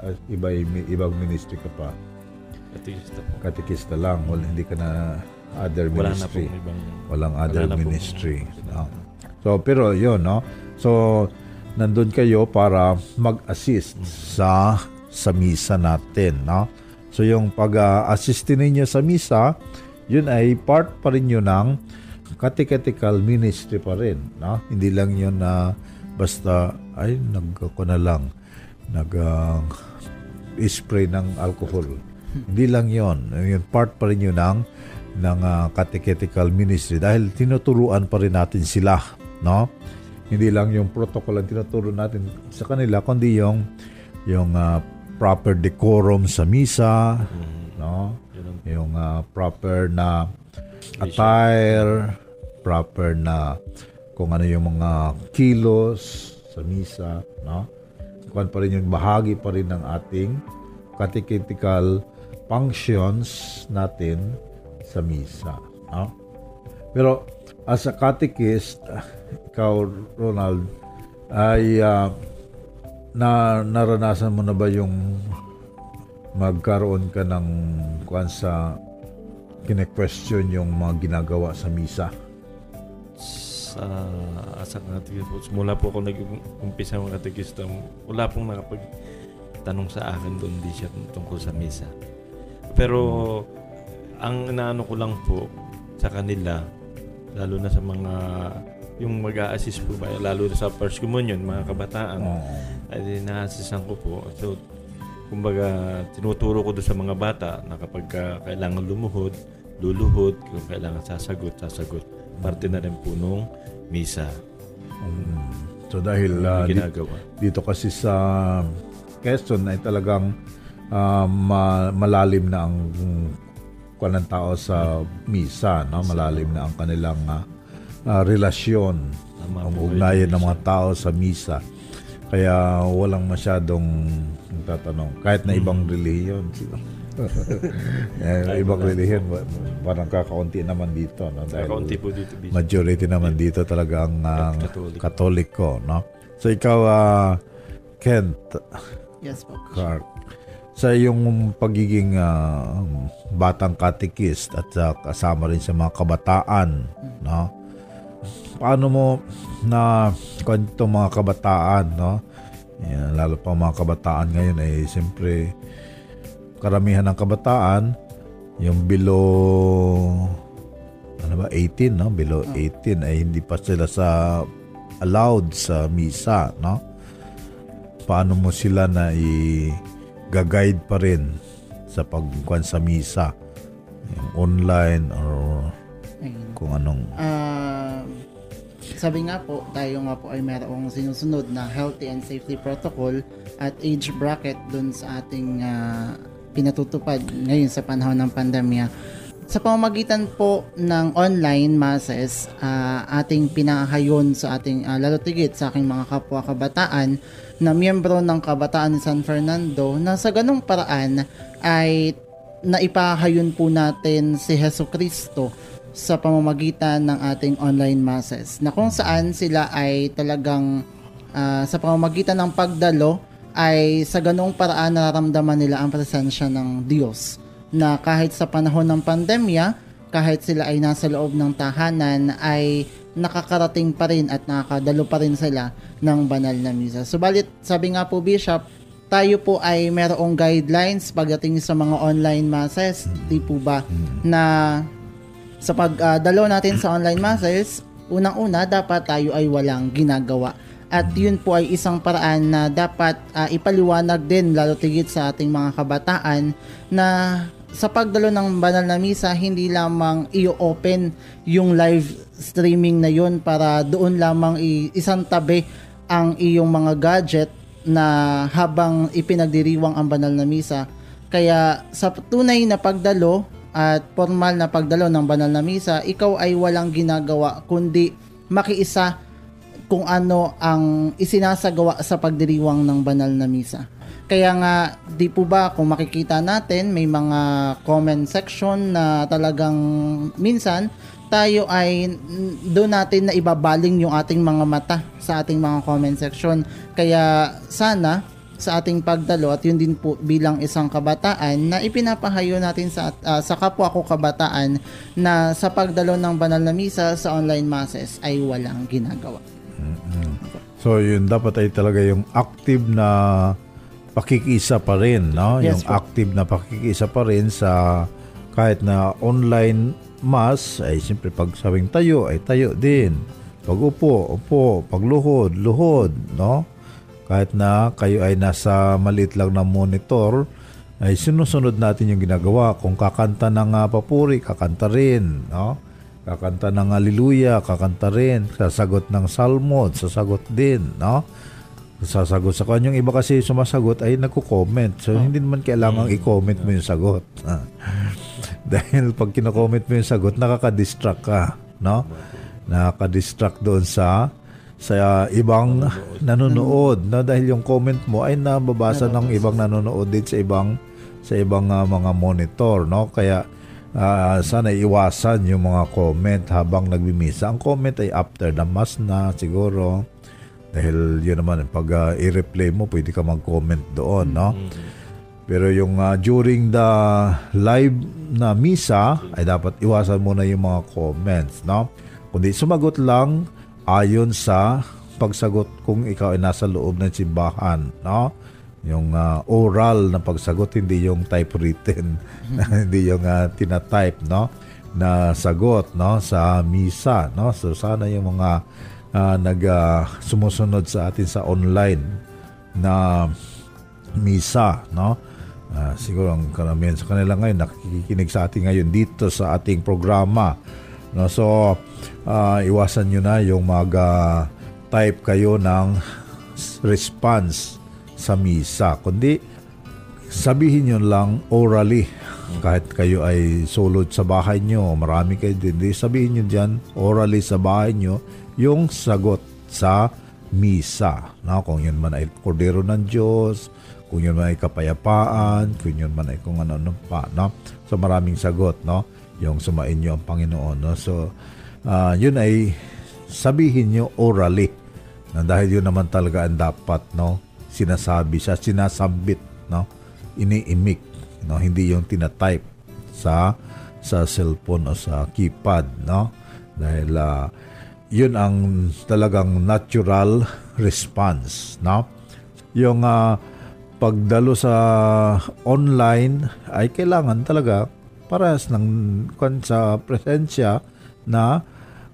ah, iba ibang ministry ka pa? Katekista po. Katikista lang, wala hindi ka na other Wala na ministry. ibang... Walang other Wala na ministry. no? So pero 'yon, no. So nandun kayo para mag-assist sa sa misa natin, no? So yung pag-assist ninyo sa misa, yun ay part pa rin yun ng catechetical ministry pa rin. No? Hindi lang yun na basta, ay, nag, ako na lang, nag, ah, spray ng alcohol. Hindi lang yon. Yun, part pa rin yun ng, ng ah, catechetical ministry dahil tinuturuan pa rin natin sila. No? Hindi lang yung protocol ang tinuturo natin sa kanila, kundi yung, yung ah, proper decorum sa misa, no? Ganun. yung ah, proper na attire, proper na kung ano yung mga kilos sa misa, no? Kung pa rin yung bahagi pa rin ng ating catechetical functions natin sa misa, no? Pero as a catechist, ikaw Ronald ay ah, na naranasan mo na ba yung magkaroon ka ng kuan sa kine-question yung mga ginagawa sa misa. Sa asa katekista po, mula po ako nag-umpisa ng katekista, wala pong nakapag tanong sa akin doon di siya tungkol sa misa. Pero ang inaano ko lang po sa kanila, lalo na sa mga yung mag-a-assist po ba, lalo na sa first communion, mga kabataan, Oo. ay na-assistisan ko po. So, kumbaga, tinuturo ko doon sa mga bata na kapag ka kailangan lumuhod, luluhod, kung kailangan sasagot, sasagot. Parte na rin po nung misa. Mm. So dahil ah, di- ginagawa. dito kasi sa Quezon ay talagang ah, ma- malalim na ang kuan ng tao sa misa, no? Malalim na ang kanilang ah, relasyon, Tama ang ugnayan ng mga tao sa misa. Kaya walang masyadong tatanong. Kahit na ibang relihiyon. [laughs] eh, ibang relihiyon, parang kakaunti naman dito. No? Dahil Kakaunti po dito. Bishop. majority naman dito talaga ang ah, Katoliko. katoliko. No? So ikaw, ah, Kent, Yes po. Clark, sa iyong pagiging ah, batang katekist at ah, kasama rin sa mga kabataan, no? Paano mo na kwento mga kabataan, no? Yan, lalo pa mga kabataan ngayon ay siyempre karamihan ng kabataan yung below ano ba 18 no? Below 18 ay hindi pa sila sa allowed sa misa no? Paano mo sila na i-guide pa rin sa pagkuhan sa misa? Yung online or Ayun. kung anong Ah, sabi nga po, tayo nga po ay mayroong sinusunod na healthy and safety protocol at age bracket dun sa ating ah, pinatutupad ngayon sa panahon ng pandemya. Sa pamamagitan po ng online masses, ah, ating pinahayon sa ating, ah, lalo tigit sa aking mga kapwa kabataan na miyembro ng kabataan San Fernando na sa ganong paraan ay naipahayon po natin si Heso Kristo sa pamamagitan ng ating online masses na kung saan sila ay talagang ah, sa pamamagitan ng pagdalo ay sa ganong paraan nararamdaman nila ang presensya ng Diyos na kahit sa panahon ng pandemya kahit sila ay nasa loob ng tahanan ay nakakarating pa rin at nakakadalo pa rin sila ng banal na misa. Subalit sabi nga po Bishop tayo po ay merong guidelines pagdating sa mga online masses, di po ba, na sa pagdalo natin sa online masses, unang-una dapat tayo ay walang ginagawa. At yun po ay isang paraan na dapat ah, ipaliwanag din lalo tigit sa ating mga kabataan na sa pagdalo ng banal na misa, hindi lamang i-open yung live streaming na yun para doon lamang i- isang tabi ang iyong mga gadget na habang ipinagdiriwang ang banal na misa. Kaya sa tunay na pagdalo at formal na pagdalo ng banal na misa, ikaw ay walang ginagawa kundi makiisa kung ano ang isinasagawa sa pagdiriwang ng banal na misa. Kaya nga, di po ba kung makikita natin, may mga comment section na talagang minsan tayo ay doon natin na ibabaling yung ating mga mata sa ating mga comment section. Kaya sana sa ating pagdalo at yun din po bilang isang kabataan na ipinapahayo natin sa ah, sa kapwa ko kabataan na sa pagdalo ng banal na misa sa online masses ay walang ginagawa. So yun dapat ay talaga yung active na pakikisa pa rin, no? Yes yung po. active na pakikisa pa rin sa kahit na online mass, ay siyempre pag sabing tayo, ay tayo din. Pag upo, upo. Pag luhod, no? Kahit na kayo ay nasa maliit lang na monitor, ay sinusunod natin yung ginagawa. Kung kakanta ng papuri, kakanta rin, no? Kakanta ng haleluya, kakanta rin. Sasagot ng salmod, sasagot din, no? Sasagot sa kanyang iba kasi sumasagot ay nagko-comment. So, hindi naman kailangan i-comment mo yung sagot. Ah. [laughs] Dahil pag kino-comment mo yung sagot, nakaka-distract ka, no? Nakaka-distract doon sa sa ibang nanonood no dahil yung comment mo ay nababasa ng ibang nanonood din sa ibang sa ibang ah, mga monitor no kaya ah, sana iwasan yung mga comment habang nagmimisa ang comment ay after the mass na siguro dahil yun naman pag ah, i-replay mo pwede ka mag-comment doon no pero yung ah, during the live na misa ay dapat iwasan muna yung mga comments, no? Kundi sumagot lang ayon sa pagsagot kung ikaw ay nasa loob ng simbahan, no? Yung ah, oral na pagsagot, hindi yung typewritten, [laughs] [laughs] hindi yung ah, tinatype, no? Na sagot, no? Sa misa, no? So sana yung mga ah, nag ah, sumusunod sa atin sa online na misa, no? Ah, siguro ang karamihan sa kanila ngayon nakikinig sa atin ngayon dito sa ating programa. No, so ah, iwasan nyo na yung mag ah, type kayo ng response sa misa. Kundi sabihin nyo lang orally. Kahit kayo ay sulod sa bahay nyo, marami kayo din. Di sabihin nyo dyan orally sa bahay nyo yung sagot sa misa. No? Kung yun man ay kordero ng Diyos, kung yun man ay kapayapaan, kung yun man ay kung ano-ano pa. No? So maraming sagot, no? Yung sumain nyo ang Panginoon. No? So ah, yun ay sabihin nyo orally. Na dahil yun naman talaga ang dapat, no? Sinasabi siya, sinasambit, no? Iniimik, no? Hindi yung tinatype sa sa cellphone o sa keypad, no? Dahil ah, yun ang talagang natural response, no? Yung ah, pagdalo sa online ay kailangan talaga parehas ng sa presensya na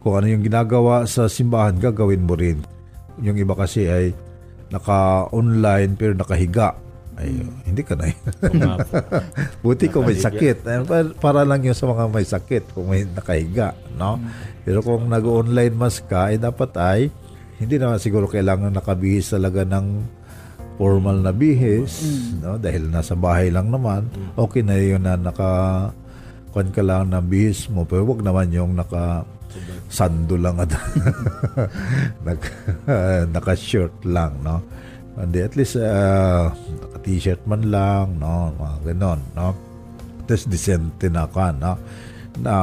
kung ano yung ginagawa sa simbahan, gagawin mo rin. Yung iba kasi ay naka-online pero nakahiga. Ay, hindi ka na. [laughs] Buti kung may sakit. Eh, pa- Para lang yun sa mga may sakit kung may nakahiga. No? Pero kung nag-online mas ka, eh, dapat ay hindi naman siguro kailangan nakabihis talaga ng formal na bihis. No? Dahil nasa bahay lang naman. Okay na yun na naka kwan ka lang ng bihis mo. Pero wag naman yung naka sando lang at [laughs] nag, naka-shirt lang, no? Hindi, at least uh, naka-t-shirt man lang, no? Mga ganon, no? At least decente na ka, no? Na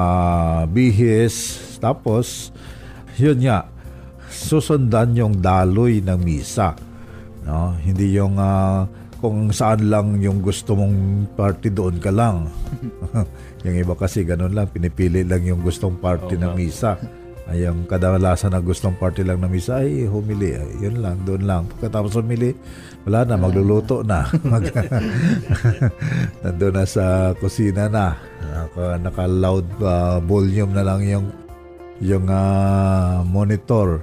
bihis, tapos, yun nga, susundan yung daloy ng misa, no? Hindi yung ah, kung saan lang yung gusto mong party doon ka lang. [laughs] yung iba kasi ganun lang, pinipili lang yung gustong party ng misa. Ay, yung kadalasan na gustong party lang ng misa, ay humili. Ay, yun lang, doon lang. Pagkatapos humili, wala na, magluluto na. [laughs] Mag, [laughs] nandun na sa kusina na. Naka, naka-loud ah, volume na lang yung yung ah, monitor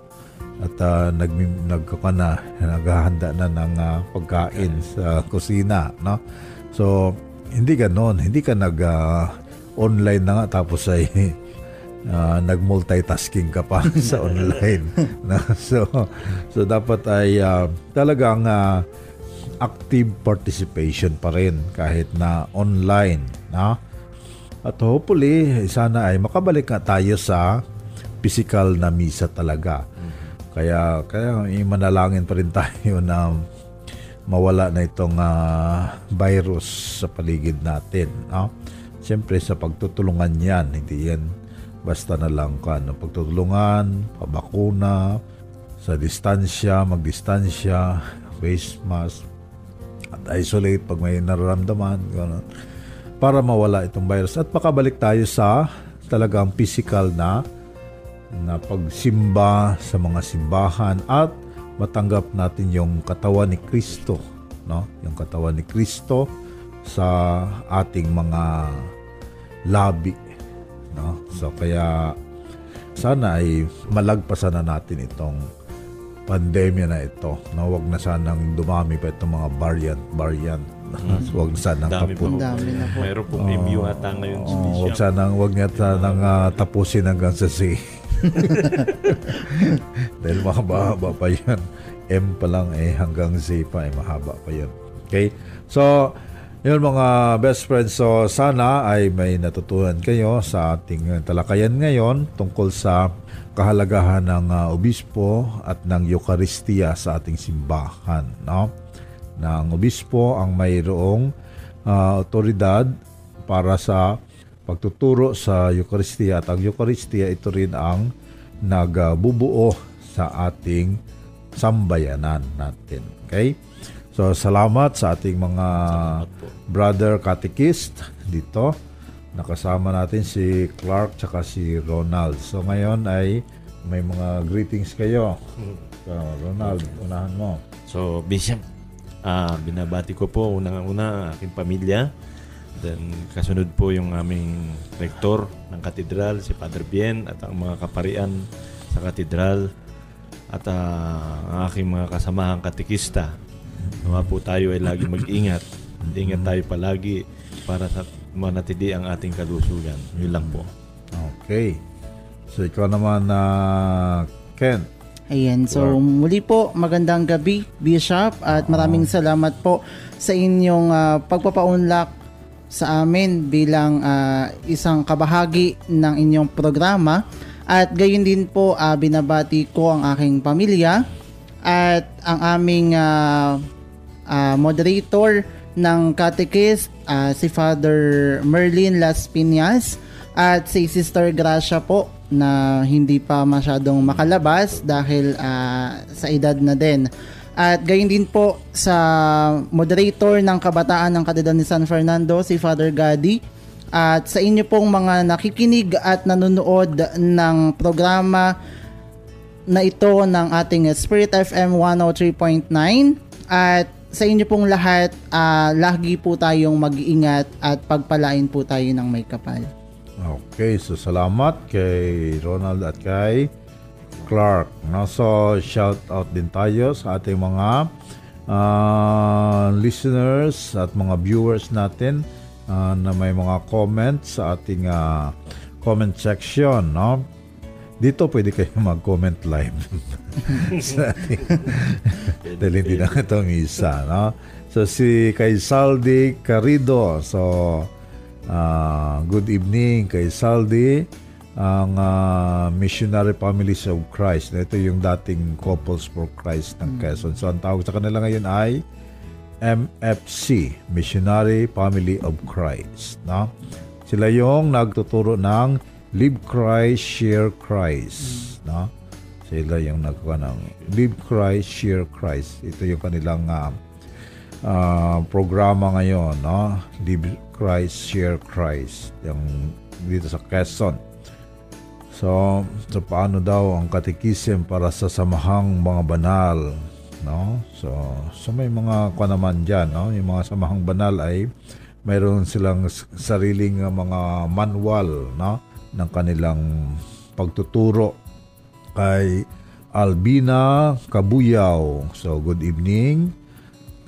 at uh, nag nagkaka na naghahanda na ng ah, pagkain sa kusina no so hindi ganoon hindi ka nag ah, online na nga tapos ay [laughs] ah, nag-multitasking ka pa [laughs] sa [laughs] online so so dapat ay ah, talagang ah, active participation pa rin kahit na online no at hopefully sana ay makabalik nga tayo sa physical na misa talaga kaya kaya imanalangin pa rin tayo na mawala na itong ah, virus sa paligid natin. No? Siyempre sa pagtutulungan yan, hindi yan basta na lang ka. No? Pagtutulungan, pabakuna, sa distansya, magdistansya, face mask, at isolate pag may nararamdaman. Ganun, para mawala itong virus. At makabalik tayo sa talagang physical na na pagsimba sa mga simbahan at matanggap natin yung katawan ni Kristo, no? Yung katawan ni Kristo sa ating mga labi. No? So kaya sana ay malagpasan na natin itong pandemya na ito. Na wag na sanang dumami pa itong mga variant variant. [laughs] wag na sanang Dami tapo. po. Ang dami na po. Mayroon pong MU ata ngayon sa Oh, wag Bishop. sanang wag niya sanang ah, tapusin hanggang sa C. [laughs] Dahil mahaba-haba pa yan. M pa lang eh hanggang Z pa eh mahaba pa yan. Okay? So, yun mga best friends. So, sana ay may natutunan kayo sa ating uh, talakayan ngayon tungkol sa kahalagahan ng uh, obispo at ng Eucharistia sa ating simbahan. No? Na ang obispo ang mayroong uh, otoridad para sa pagtuturo sa Eucharistia at ang Eucharistia ito rin ang nagbubuo sa ating sambayanan natin. Okay? So salamat sa ating mga brother catechist dito. Nakasama natin si Clark tsaka si Ronald. So ngayon ay may mga greetings kayo. So, Ronald, unahan mo. So, Bishop, ah binabati ko po unang-una ang aking pamilya. Then, kasunod po yung aming rektor ng katedral, si Father Bien, at ang mga kaparian sa katedral, at ah, ang aking mga kasamahang katikista. Nawa po tayo ay lagi mag-ingat. Ingat tayo palagi para sa manatili ang ating kalusugan. Yun lang po. Okay. So ikaw naman na Ken. Ayan, so muli po, magandang gabi, Bishop, at maraming salamat po sa inyong ah, pagpapaunlak sa amin bilang ah, isang kabahagi ng inyong programa. At gayon din po, ah, binabati ko ang aking pamilya at ang aming ah, ah, moderator ng catechist, ah, si Father Merlin Las Piñas at si Sister Gracia po na hindi pa masyadong makalabas dahil ah, sa edad na din. At gayon din po sa moderator ng kabataan ng Katedral ni San Fernando, si Father Gadi. At sa inyo pong mga nakikinig at nanonood ng programa na ito ng ating Spirit FM 103.9 at sa inyo pong lahat, ah, lagi po tayong mag-iingat at pagpalain po tayo ng may kapal. Okay, so salamat kay Ronald at kay Clark. No? So, shout out din tayo sa ating mga ah, listeners at mga viewers natin ah, na may mga comments sa ating ah, comment section. No? Dito pwede kayo mag-comment live. [laughs] sa ating dahil hindi na itong isa. No? So si kay Saldi Carido. So ah, good evening kay Saldi ang ah, Missionary Families of Christ. Ito yung dating Couples for Christ ng Quezon. So ang tawag sa kanila ngayon ay MFC, Missionary Family of Christ. No? Sila yung nagtuturo ng Live Christ, Share Christ. No? Sila yung nagkuha ng Live Christ, Share Christ. Ito yung kanilang ah, ah, programa ngayon. No? Live Christ, Share Christ. Yung dito sa Quezon. So, so paano daw ang katikisim para sa samahang mga banal, no? So, so may mga kwa naman diyan, no? Yung mga samahang banal ay mayroon silang sariling uh, mga manual, no? Ng kanilang pagtuturo kay Albina Kabuyaw. So, good evening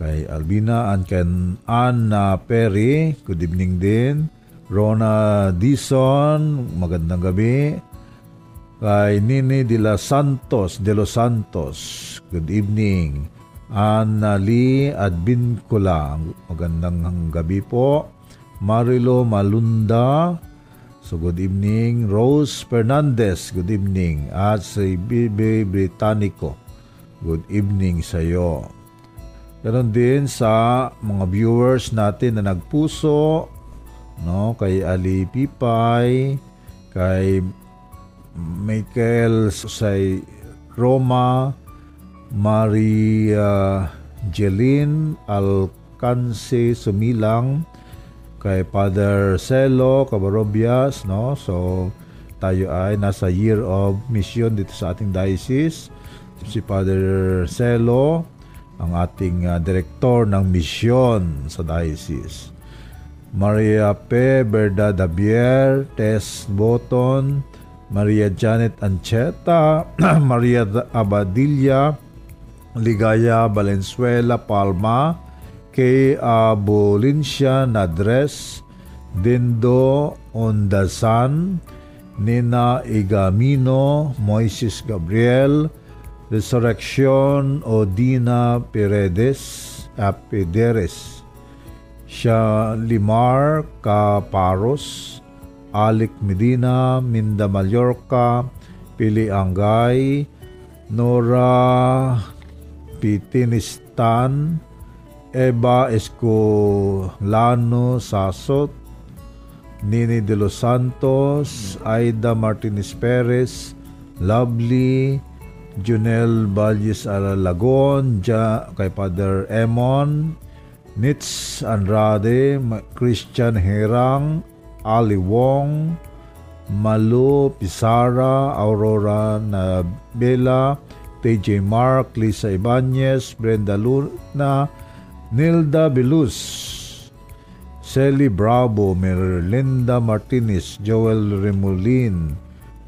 kay Albina and ken Anna Perry. Good evening din. Rona Dison, magandang gabi. Kay Nini de la Santos, de los Santos, good evening. Anna Lee Advincula, magandang gabi po. Marilo Malunda, so good evening. Rose Fernandez, good evening. At si Bibi Britannico, good evening sa iyo. Ganon din sa mga viewers natin na nagpuso, no, kay Ali Pipay, kay Michael Say Roma, Maria Jeline Alcance Sumilang, kay Father Celo Cabarobias, no? So, tayo ay nasa year of mission dito sa ating diocese. Si Father Celo, ang ating ah, direktor ng mission sa diocese. Maria P. Berdadabier, Tess Boton, Maria Janet Ancheta, [clears throat] Maria Abadilla, Ligaya Valenzuela Palma, Kay Abolincia Nadres, Dindo Ondasan, Nina Igamino, Moises Gabriel, Resurrection Odina Paredes, Apederes, Siya Limar Caparos, Alik Medina, Minda Mallorca, Pili Angay, Nora Pitinistan, Eva Escolano Sasot, Nini de los Santos, Aida Martinez Perez, Lovely, Junel Valles Alalagon, ja, kay Father Emon, Nitz Andrade, Christian Herang, Ali Wong, Malu Pizarra, Aurora Nabela, TJ Mark, Lisa Ibanez, Brenda Luna, Nilda Belus, Sally Bravo, Merlinda Martinez, Joel Remolin,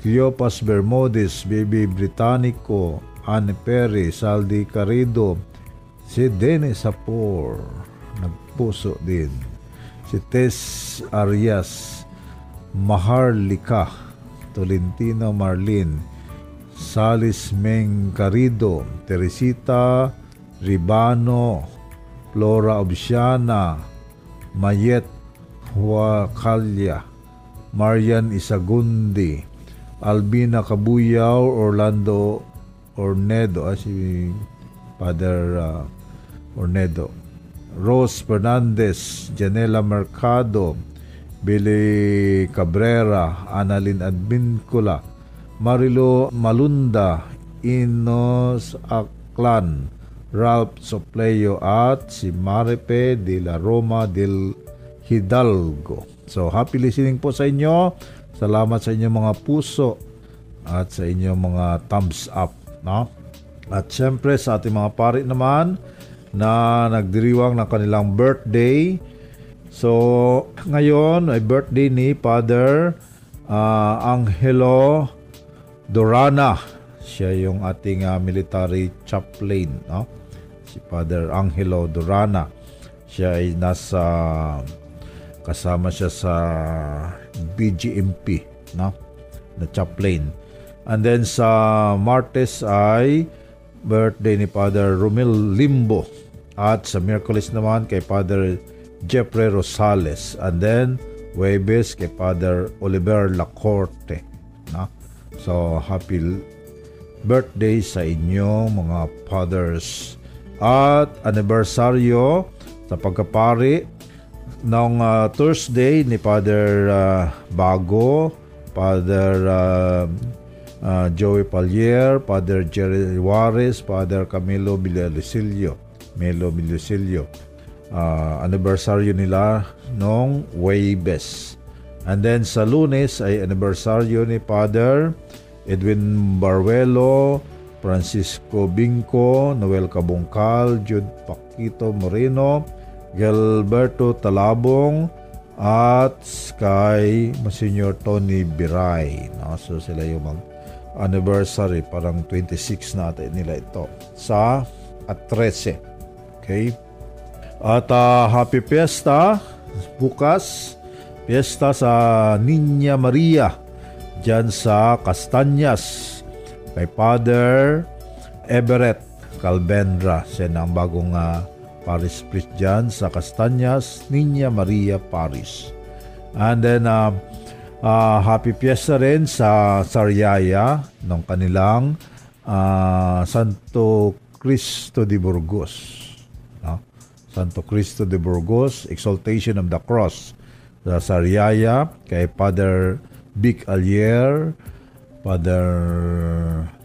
Cleopas Bermudez, Baby Britannico, Anne Perry, Saldi Carido, si Dennis Sapor, nagpuso din. Si Tess Arias, Maharlika, Tolentino Marlin, Salis Meng Carido, Teresita Ribano, Flora Obsiana, Mayet Huacalya, Marian Isagundi, Albina Kabuyaw, Orlando Ornedo, ah, si Father ah, Ornedo, Rose Fernandez, Janela Mercado, Billy Cabrera, Annalyn Advincula, Marilo Malunda, Inos Aklan, Ralph Sopleo at si Maripe de la Roma del Hidalgo. So, happy listening po sa inyo. Salamat sa inyong mga puso at sa inyong mga thumbs up. No? At syempre sa ating mga pari naman na nagdiriwang ng kanilang birthday. So, ngayon ay birthday ni Father ah, Angelo Dorana. Siya yung ating ah, military chaplain, no? Si Father Angelo Dorana. Siya ay nasa kasama siya sa BGMP, no? Na chaplain. And then sa Martes ay birthday ni Father Romel Limbo. At sa Miyerkules naman kay Father Jeffrey Rosales. And then Huwebes kay Father Oliver Lacorte. No? So, happy birthday sa inyo mga fathers. At anibersaryo sa pagkapari ng ah, Thursday ni Father ah, Bago, Father ah, ah, Joey Palier, Father Jerry Juarez, Father Camilo Villasilio, Melo Villasilio. Ah, anibersaryo nila nung Waybes. And then sa lunes ay anibersaryo ni Father Edwin Baruelo, Francisco Binco, Noel Cabungcal, Jude Paquito Moreno, Gilberto Talabong, at kay Monsignor Tony Biray. No? So sila yung mag anniversary, parang 26 natin nila ito sa at 13. Okay? At ah, happy fiesta bukas. Fiesta sa Niña Maria dyan sa Castanyas kay Father Everett Calvendra. Siya na ang bagong ah, parish priest dyan sa Castanyas, Niña Maria Parish. And then, ah, ah, happy fiesta rin sa Sariaya ng kanilang ah, Santo Cristo de Burgos. No? Santo Cristo de Burgos, Exaltation of the Cross sa Sariaya kay Father Vic Alier, Father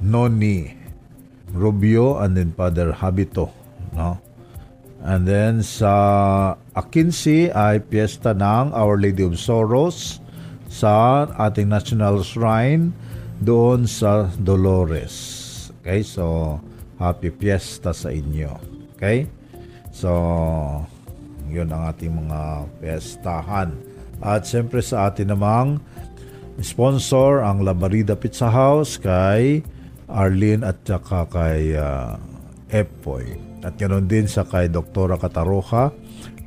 Noni Rubio, and then Father Habito. No? And then sa Akinsi ay piyesta ng Our Lady of Sorrows sa ating National Shrine doon sa Dolores. Okay, so happy fiesta sa inyo. Okay? So Yun ang ating mga pestahan. At siyempre sa atin namang sponsor ang Labarida Pizza House kay Arlene at saka kay uh, Epoy. At ganoon din sa kay Doktora Kataroha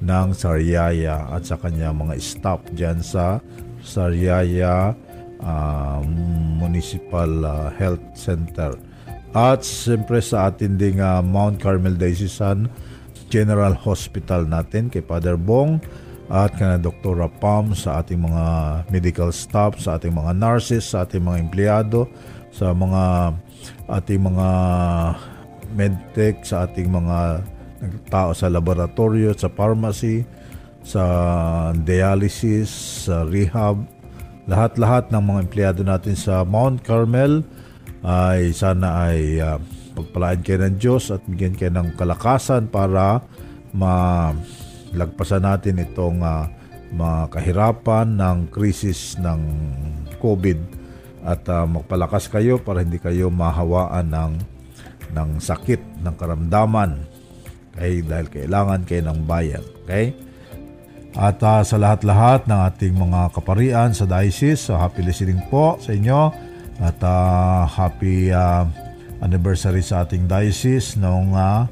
ng Sariaya at sa kanya mga staff dyan sa Sariaya uh, Municipal uh, Health Center. At siyempre sa atin ding uh, Mount Carmel Diocesan General Hospital natin kay Father Bong at kana Dr. Pam sa ating mga medical staff, sa ating mga nurses, sa ating mga empleyado, sa mga ating mga medtech, sa ating mga tao sa laboratorio, sa pharmacy, sa dialysis, sa rehab, lahat-lahat ng mga empleyado natin sa Mount Carmel ay sana ay uh, pagpalain kayo ng Diyos at bigyan kayo ng kalakasan para malagpasan natin itong uh, mga kahirapan ng krisis ng COVID at uh, magpalakas kayo para hindi kayo mahawaan ng ng sakit, ng karamdaman kay dahil kailangan kayo ng bayan. Okay? At uh, sa lahat-lahat ng ating mga kaparian sa diocese, so happy listening po sa inyo at uh, happy uh, anniversary sa ating diocese noong uh,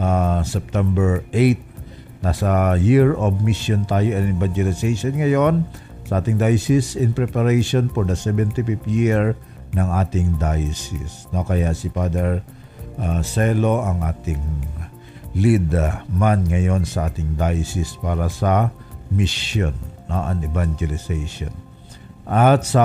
uh, September 8. Nasa year of mission tayo and evangelization ngayon sa ating diocese in preparation for the 75th year ng ating diocese. No, kaya si Father uh, Celo ang ating lead man ngayon sa ating diocese para sa mission no, and evangelization. At sa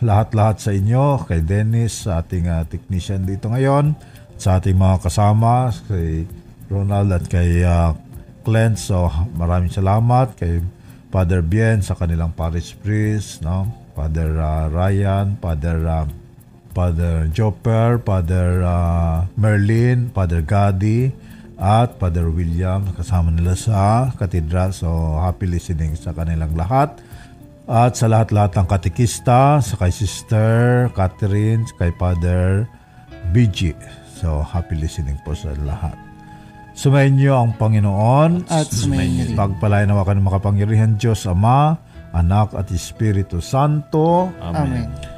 lahat-lahat sa inyo, kay Dennis, sa ating uh, technician dito ngayon, sa ating mga kasama, kay Ronald at kay uh, Clint. So maraming salamat kay Father Bien sa kanilang parish priest, no? Father uh, Ryan, Father uh, Father Jopper, Father uh, Merlin, Father Gadi, at Father William kasama nila sa katedral. So happy listening sa kanilang lahat. At sa lahat-lahat ng katikista, sa kay Sister Catherine, kay Father BG. So happy listening po sa lahat. Sumayin niyo ang Panginoon At sumayin niyo rin. Pagpalain nawa ka ng makapangyarihan Diyos Ama, Anak at Espiritu Santo. Amen. Ang